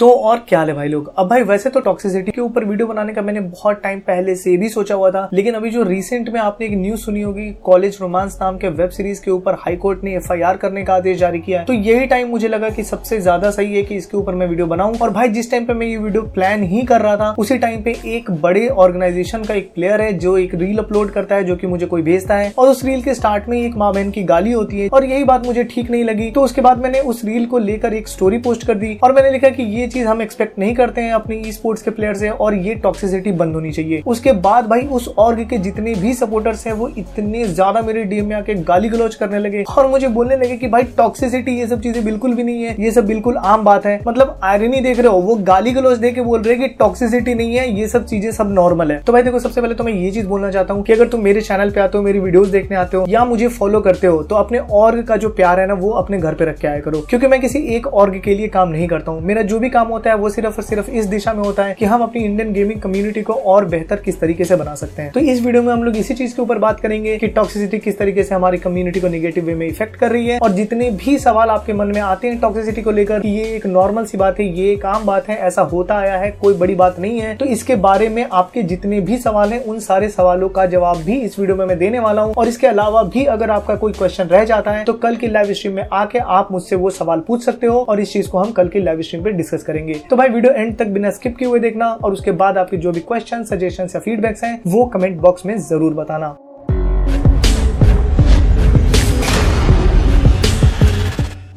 तो और क्या है भाई लोग? अब भाई वैसे तो टॉक्सिसिटी के ऊपर वीडियो बनाने का मैंने बहुत टाइम पहले से भी सोचा हुआ था, लेकिन अभी जो रिसेंट में आपने एक न्यूज़ सुनी होगी कॉलेज रोमांस नाम के वेब सीरीज़ के ऊपर हाई कोर्ट ने एफआईआर करने का आदेश जारी किया है। तो यही टाइम मुझे लगा कि सबसे ज़्यादा सही है कि इसके ऊपर मैं वीडियो बनाऊँ। और भाई जिस टाइम पे मैं ये वीडियो प्लान ही कर रहा था, उसी टाइम पे एक बड़े ऑर्गेनाइजेशन का एक प्लेयर है जो एक रील अपलोड करता है, जो की मुझे कोई भेजता है। और उस रील के स्टार्ट में एक माँ बहन की गाली होती है, और यही बात मुझे ठीक नहीं लगी। तो उसके बाद मैंने उस रील को लेकर एक स्टोरी पोस्ट कर दी, और मैंने लिखा कि ये चीज़ हम एक्सपेक्ट नहीं करते हैं अपने ई स्पोर्ट्स के प्लेयर से और ये टॉक्सिसिटी बंद होनी चाहिए। उसके बाद भाई उस ऑर्ग के जितने भी सपोर्टर्स हैं, वो इतने ज़्यादा मेरे डीएम में आके गाली गलौज करने लगे और मुझे बोलने लगे कि भाई टॉक्सिसिटी ये सब चीज़ें बिल्कुल भी नहीं है, ये सब बिल्कुल आम बात है। मतलब आयरनी देख रहे हो, वो गाली गलौज दे के बोल रहे कि टॉक्सिसिटी नहीं है, ये सब चीज़ें सब नॉर्मल है। तो भाई देखो, सबसे पहले तो मैं ये चीज़ बोलना चाहता हूँ कि अगर तुम मेरे चैनल पे आते हो, मेरी वीडियोस देखने आते हो या मुझे फॉलो करते हो तो अपने ऑर्ग का जो प्यार है ना, वो अपने घर पे रख के आया करो। क्योंकि मैं किसी एक ऑर्ग के लिए काम नहीं करता हूँ। मेरा जो भी काम होता है, वो सिर्फ़ और सिर्फ़ इस दिशा में होता है कि हम अपनी इंडियन गेमिंग कम्युनिटी को और बेहतर किस तरीके से बना सकते हैं। तो इस वीडियो में हम लोग इसी चीज़ के ऊपर बात करेंगे कि टॉक्सिसिटी किस तरीके से हमारी कम्युनिटी को निगेटिव वे में इफ़ेक्ट कर रही है और जितने भी सवाल आपके मन में आते हैं टॉक्सिसिटी को लेकर ये एक नॉर्मल सी बात है, ये एक आम बात है, ऐसा होता आया है, कोई बड़ी बात नहीं है तो इसके बारे में आपके जितने भी सवाल हैं, उन सारे सवालों का जवाब भी इस वीडियो में मैं देने वाला हूँ। और इसके अलावा भी अगर आपका कोई क्वेश्चन रह जाता है तो कल की लाइव स्ट्रीम में आके आप मुझसे वो सवाल पूछ सकते हो और इस चीज़ को हम कल की लाइव स्ट्रीम पर डिस्कस करेंगे। तो भाई, वीडियो एंड तक बिना स्किप किए हुए देखना और उसके बाद आपके जो भी क्वेश्चन सजेशन या फीडबैक्स हैं, वो कमेंट बॉक्स में ज़रूर बताना।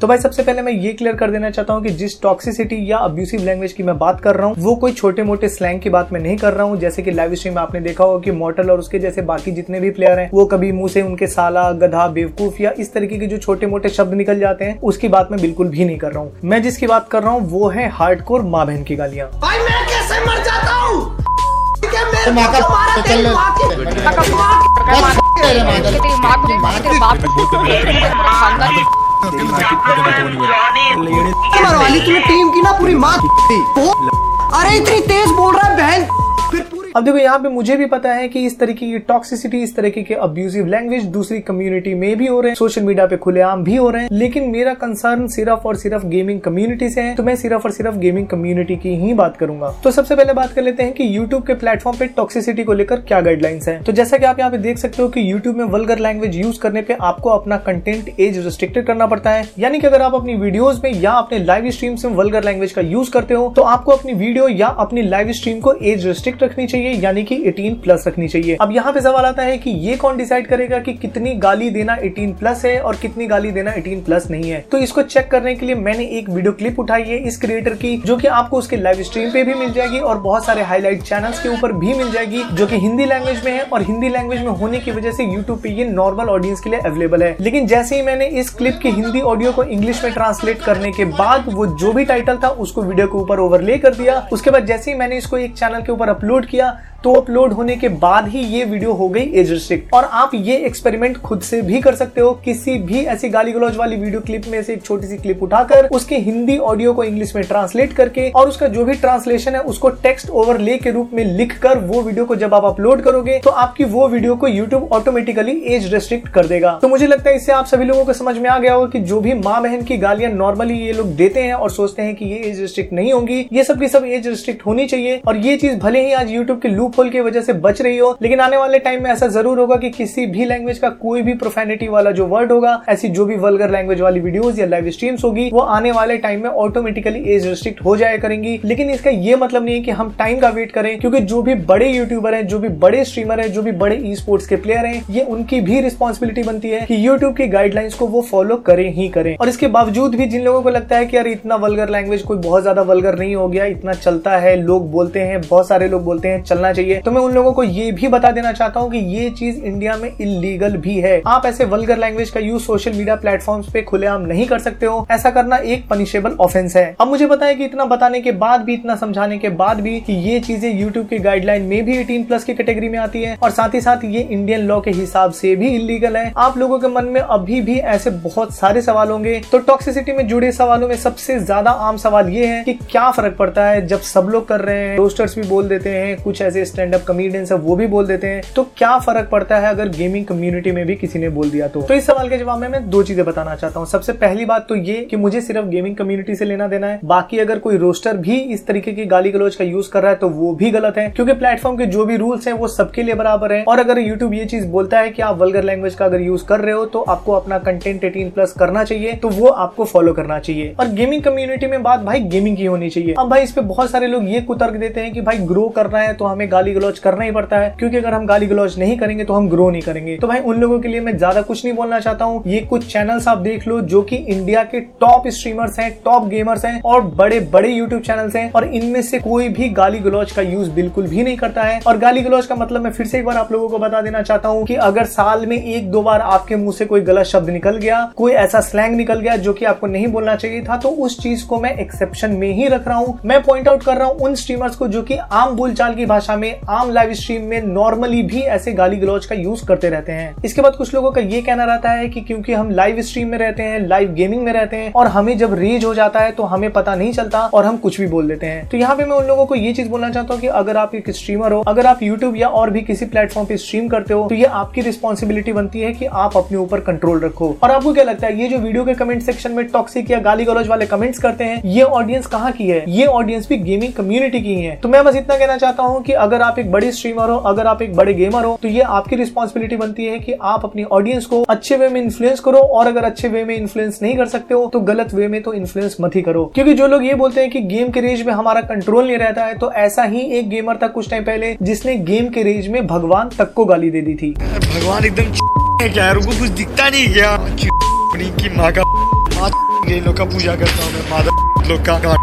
तो भाई सबसे पहले मैं ये क्लियर कर देना चाहता हूँ कि जिस टॉक्सिसिटी या अब्यूसिव लैंग्वेज की मैं बात कर रहा हूँ वो कोई छोटे मोटे स्लैंग की बात मैं नहीं कर रहा हूँ। जैसे कि लाइव स्ट्रीम में आपने देखा होगा कि मॉटल और उसके जैसे बाकी जितने भी प्लेयर हैं वो कभी मुँह से उनके साला गधा बेवकूफ़ या इस तरीके के जो छोटे मोटे शब्द निकल जाते हैं उसकी बात मैं बिल्कुल भी नहीं कर रहा हूँ। मैं जिसकी बात कर रहा हूँ वो है हार्डकोर माँ बहन की गालियाँ। कैसे मर जाता हूँ? वाली तुम्हें टीम की ना पूरी माँ अरे इतनी तेज बोल रहा है बहन। अब देखो, यहाँ पे मुझे भी पता है कि इस तरीके की टॉक्सिसिटी इस तरीके के अब्यूजिव लैंग्वेज दूसरी कम्युनिटी में भी हो रहे हैं सोशल मीडिया पे खुलेआम भी हो रहे हैं, लेकिन मेरा कंसर्न सिर्फ़ और सिर्फ़ गेमिंग कम्युनिटी से है तो मैं सिर्फ़ और सिर्फ़ गेमिंग कम्युनिटी की ही बात करूँगा। तो सबसे पहले बात कर लेते हैं कि यूट्यूब के प्लेटफॉर्म पे टॉक्सिसिटी को लेकर क्या गाइडलाइंस है। तो जैसा कि आप यहाँ पे देख सकते हो कि यूट्यूब में वल्गर लैंग्वेज यूज़ करने पे आपको अपना कंटेंट एज रिस्ट्रिक्टेड करना पड़ता है। यानी कि अगर आप अपनी वीडियोज़ में या अपने लाइव स्ट्रीम में वल्गर लैंग्वेज का यूज़ करते हो तो आपको अपनी वीडियो या अपनी लाइव स्ट्रीम को एज रिस्ट्रिक्ट रखनी चाहिए। यानी कि 18 प्लस रखनी चाहिए। अब यहाँ पे सवाल आता है कि ये कौन डिसाइड करेगा कि कितनी गाली देना 18 प्लस है और कितनी गाली देना 18 प्लस नहीं है? तो इसको चेक करने के लिए मैंने एक वीडियो क्लिप उठाई है इस क्रिएटर की, जो कि आपको उसके लाइव स्ट्रीम पे भी मिल जाएगी और बहुत सारे हाईलाइट चैनल्स के ऊपर भी मिल जाएगी, जो कि हिंदी लैंग्वेज में है और हिंदी लैंग्वेज में होने की वजह से यूट्यूब पे ये नॉर्मल ऑडियंस के लिए अवेलेबल है। लेकिन जैसे ही मैंने इस क्लिप की हिंदी ऑडियो को इंग्लिश में ट्रांसलेट करने के बाद वो जो भी टाइटल था, उसको वीडियो के ऊपर ओवरले कर दिया। उसके बाद जैसे ही मैंने इसको एक चैनल के ऊपर अपलोड किया तो अपलोड होने के बाद ही ये वीडियो हो गई एज रिस्ट्रिक्ट और आप ये एक्सपेरिमेंट खुद से भी कर सकते हो। किसी भी ऐसी गाली गलौज वाली वीडियो क्लिप में से एक छोटी सी क्लिप उठाकर, उसके हिंदी ऑडियो को इंग्लिश में ट्रांसलेट करके और उसका जो भी ट्रांसलेशन है, उसको टेक्स्ट ओवरले के रूप में लिख कर वो वीडियो को जब आप अपलोड करोगे तो आपकी वो वीडियो को यूट्यूब ऑटोमेटिकली एज रेस्ट्रिक्ट कर देगा। तो मुझे लगता है इससे आप सभी लोगों को समझ में आ गया होगा कि जो भी माँ बहन की गालियाँ नॉर्मली ये लोग देते हैं और सोचते हैं कि ये एज रिस्ट्रिक्ट नहीं होंगी। ये सब की सब एज रिस्ट्रिक्ट होनी चाहिए और ये चीज़ भले ही आज यूट्यूब के लूप होल की वजह से बच रही हो, लेकिन आने वाले टाइम में ऐसा ज़रूर होगा कि किसी भी लैंग्वेज का कोई भी प्रोफेनिटी वाला जो वर्ड होगा, ऐसी जो भी वल्गर लैंग्वेज वाली वीडियोस या लाइव स्ट्रीम्स होगी, वो आने वाले टाइम में ऑटोमेटिकली एज रिस्ट्रिक्ट हो जाया करेंगी। लेकिन इसका ये मतलब नहीं है कि हम टाइम का वेट करें, क्योंकि जो भी बड़े यूट्यूबर हैं, जो भी बड़े स्ट्रीमर हैं, जो भी बड़े ई स्पोर्ट्स के प्लेयर हैं, ये उनकी भी रिस्पॉन्सिबिलिटी बनती है कि यूट्यूब की गाइडलाइंस को वो फॉलो करें ही करें। और इसके बावजूद भी जिन लोगों को लगता है कि यार इतना वल्गर लैंग्वेज कोई बहुत ज़्यादा वल्गर नहीं हो गया, इतना चलता है, लोग बोलते हैं, बहुत सारे लोग बोलते हैं चलना चाहिए। तो मैं उन लोगों को ये भी बता देना चाहता हूँ कि ये चीज़ इंडिया में इलीगल भी है। आप ऐसे वल्गर लैंग्वेज का यूज़ सोशल मीडिया प्लेटफॉर्म्स पे खुलेआम नहीं कर सकते हो। ऐसा करना एक पनिशेबल ऑफेंस है। अब मुझे है कि इतना बताने के बाद भी, इतना समझाने के बाद भी कि ये चीज़ें यूट्यूब की गाइडलाइन में भी एटीन प्लस की कैटेगरी में आती है और साथ ही साथ ये इंडियन लॉ के हिसाब से भी इलीगल है। आप लोगों के मन में अभी भी ऐसे बहुत सारे सवाल होंगे। तो टॉक्सिसिटी में जुड़े सवालों में सबसे ज़्यादा आम सवाल ये है कि क्या फ़र्क पड़ता है जब सब लोग कर रहे हैं रोस्टर्स भी बोल देते हैं, कुछ कुछ ऐसे स्टैंड अप कमेडियंस है, वो भी बोल देते हैं तो क्या फ़र्क पड़ता है अगर गेमिंग कम्युनिटी में भी किसी ने बोल दिया तो? तो इस सवाल के जवाब में मैं दो चीज़ें बताना चाहता हूँ। सबसे पहली बात तो ये कि मुझे सिर्फ़ गेमिंग कम्युनिटी से लेना देना है, बाकी अगर कोई रोस्टर भी इस तरीके की गाली गलोच का यूज़ कर रहा है तो वो भी गलत है, क्योंकि प्लेटफॉर्म के जो भी रूल्स हैं, वो सबके लिए बराबर है। और अगर यूट्यूब ये चीज़ बोलता है कि आप वल्गर लैंग्वेज का अगर यूज़ कर रहे हो तो आपको अपना कंटेंट एटीन प्लस करना चाहिए तो वो आपको फॉलो करना चाहिए। और गेमिंग कम्युनिटी में बात भाई गेमिंग की होनी चाहिए। अब भाई इस पे बहुत सारे लोग ये कुतर्क देते हैं कि भाई ग्रो करना है तो हमें गाली गलौज करना ही पड़ता है। क्योंकि अगर हम गाली गलौज नहीं करेंगे तो हम ग्रो नहीं करेंगे। तो भाई, उन लोगों के लिए मैं ज़्यादा कुछ नहीं बोलना चाहता हूँ। ये कुछ चैनल्स आप देख लो जो कि इंडिया के टॉप स्ट्रीमर्स हैं टॉप गेमर्स हैं और बड़े बड़े यूट्यूब चैनल्स हैं और इनमें से कोई भी गाली गलौज का यूज़ बिल्कुल भी नहीं करता है। और गाली गलौज का मतलब मैं फिर से एक बार आप लोगों को बता देना चाहता हूँ कि अगर साल में एक दो बार आपके मुँह से कोई गलत शब्द निकल गया, कोई ऐसा स्लैंग निकल गया जो कि आपको नहीं बोलना चाहिए था तो उस चीज़ को मैं एक्सेप्शन में ही रख रहा हूँ। मैं पॉइंट आउट कर रहा हूँ उन स्ट्रीमर्स को जो कि आम बोलचाल की भाषा में, आम लाइव स्ट्रीम में नॉर्मली भी ऐसे गाली गलौज का यूज़ करते रहते हैं। इसके बाद कुछ लोगों का ये कहना रहता है कि क्योंकि हम लाइव स्ट्रीम में रहते हैं लाइव गेमिंग में रहते हैं, और हमें जब रेज हो जाता है तो हमें पता नहीं चलता और हम कुछ भी बोल देते हैं। तो यहाँ पे मैं उन लोगों को ये चीज़ बोलना चाहता हूँ कि अगर आप एक स्ट्रीमर हो, अगर आप यूट्यूब या और भी किसी प्लेटफॉर्म पे स्ट्रीम करते हो तो ये आपकी रिस्पॉन्सिबिलिटी बनती है कि आप अपने ऊपर कंट्रोल रखो। और आपको क्या लगता है, ये जो वीडियो के कमेंट सेक्शन में टॉक्सिक या गाली गलौज वाले कमेंट्स करते हैं, ये ऑडियंस कहाँ की है? ये ऑडियंस भी गेमिंग कम्युनिटी की है। तो मैं बस इतना कहना चाहता हूँ कि अगर आप एक बड़ी स्ट्रीमर हो अगर आप एक बड़े गेमर हो तो ये आपकी रिस्पॉन्सिबिलिटी बनती है कि आप अपनी ऑडियंस को अच्छे वे में इन्फ्लुएंस करो और अगर अच्छे वे में इन्फ्लुएंस नहीं कर सकते हो तो गलत वे में तो इन्फ्लुएंस मत ही करो। क्योंकि जो लोग ये बोलते हैं कि गेम के रेंज में हमारा कंट्रोल नहीं रहता है तो ऐसा ही एक गेमर था कुछ टाइम पहले जिसने गेम के रेंज में भगवान तक को गाली दे दी थी। भगवान एकदम क्या कुछ दिखता नहीं क्या? अपनी की माँ का लोग का पूजा करता हूँ माधव लोग का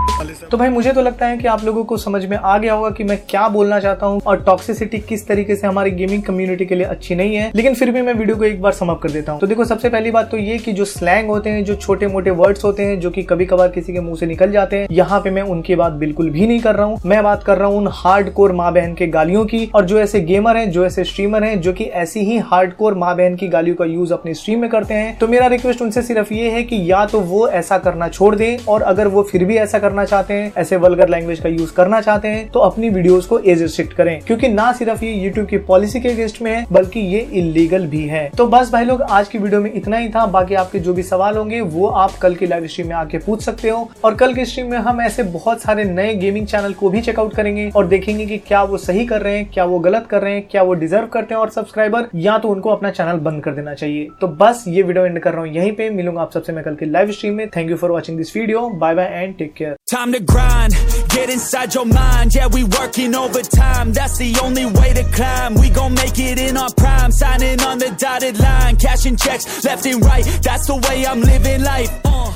तो भाई मुझे तो लगता है कि आप लोगों को समझ में आ गया होगा कि मैं क्या बोलना चाहता हूँ और टॉक्सिसिटी किस तरीके से हमारी गेमिंग कम्युनिटी के लिए अच्छी नहीं है। लेकिन फिर भी मैं वीडियो को एक बार समअप कर देता हूँ। तो देखो, सबसे पहली बात तो ये कि जो स्लैंग होते हैं, जो छोटे मोटे वर्ड्स होते हैं, जो कि कभी कभार किसी के मुँह से निकल जाते हैं, यहाँ पे मैं उनकी बात बिल्कुल भी नहीं कर रहा हूँ। मैं बात कर रहा हूँ उन हार्ड कोर माँ बहन के गालियों की। और जो ऐसे गेमर है, जो ऐसे स्ट्रीमर है, जो की ऐसी ही हार्ड कोर माँ बहन की गालियों का यूज़ अपनी स्ट्रीम में करते हैं। तो मेरा रिक्वेस्ट उनसे सिर्फ़ ये है कि या तो वो ऐसा करना छोड़ दें, और अगर वो फिर भी ऐसा करना चाहते हैं, ऐसे वल्गर लैंग्वेज का यूज़ करना चाहते हैं तो अपनी वीडियोस को एज रिस्ट्रिक्ट करें, क्योंकि ना सिर्फ़ ये यूट्यूब की पॉलिसी के अगेंस्ट में है, बल्कि ये इलीगल भी है। तो बस भाई लोग, आज की वीडियो में इतना ही था। बाकी आपके जो भी सवाल होंगे, वो आप कल की लाइव स्ट्रीम में आके पूछ सकते हो। और कल की स्ट्रीम में हम ऐसे बहुत सारे नए गेमिंग चैनल को भी चेकआउट करेंगे, और देखेंगे कि क्या वो सही कर रहे हैं, क्या वो गलत कर रहे हैं, क्या वो डिजर्व करते हैं और सब्सक्राइबर या तो उनको अपना चैनल बंद कर देना चाहिए। तो बस ये वीडियो एंड कर रहा हूँ यहीं पे। मिलूँगा आप सबसे, मैं कल की लाइव स्ट्रीम में thank you for watching this video bye bye and take care Time to grind, get inside your mind. Yeah, we working overtime. That's the only way to climb. We gon' make it in our prime. Signing on the dotted line, cashing checks left and right. That's the way I'm living life. Uh.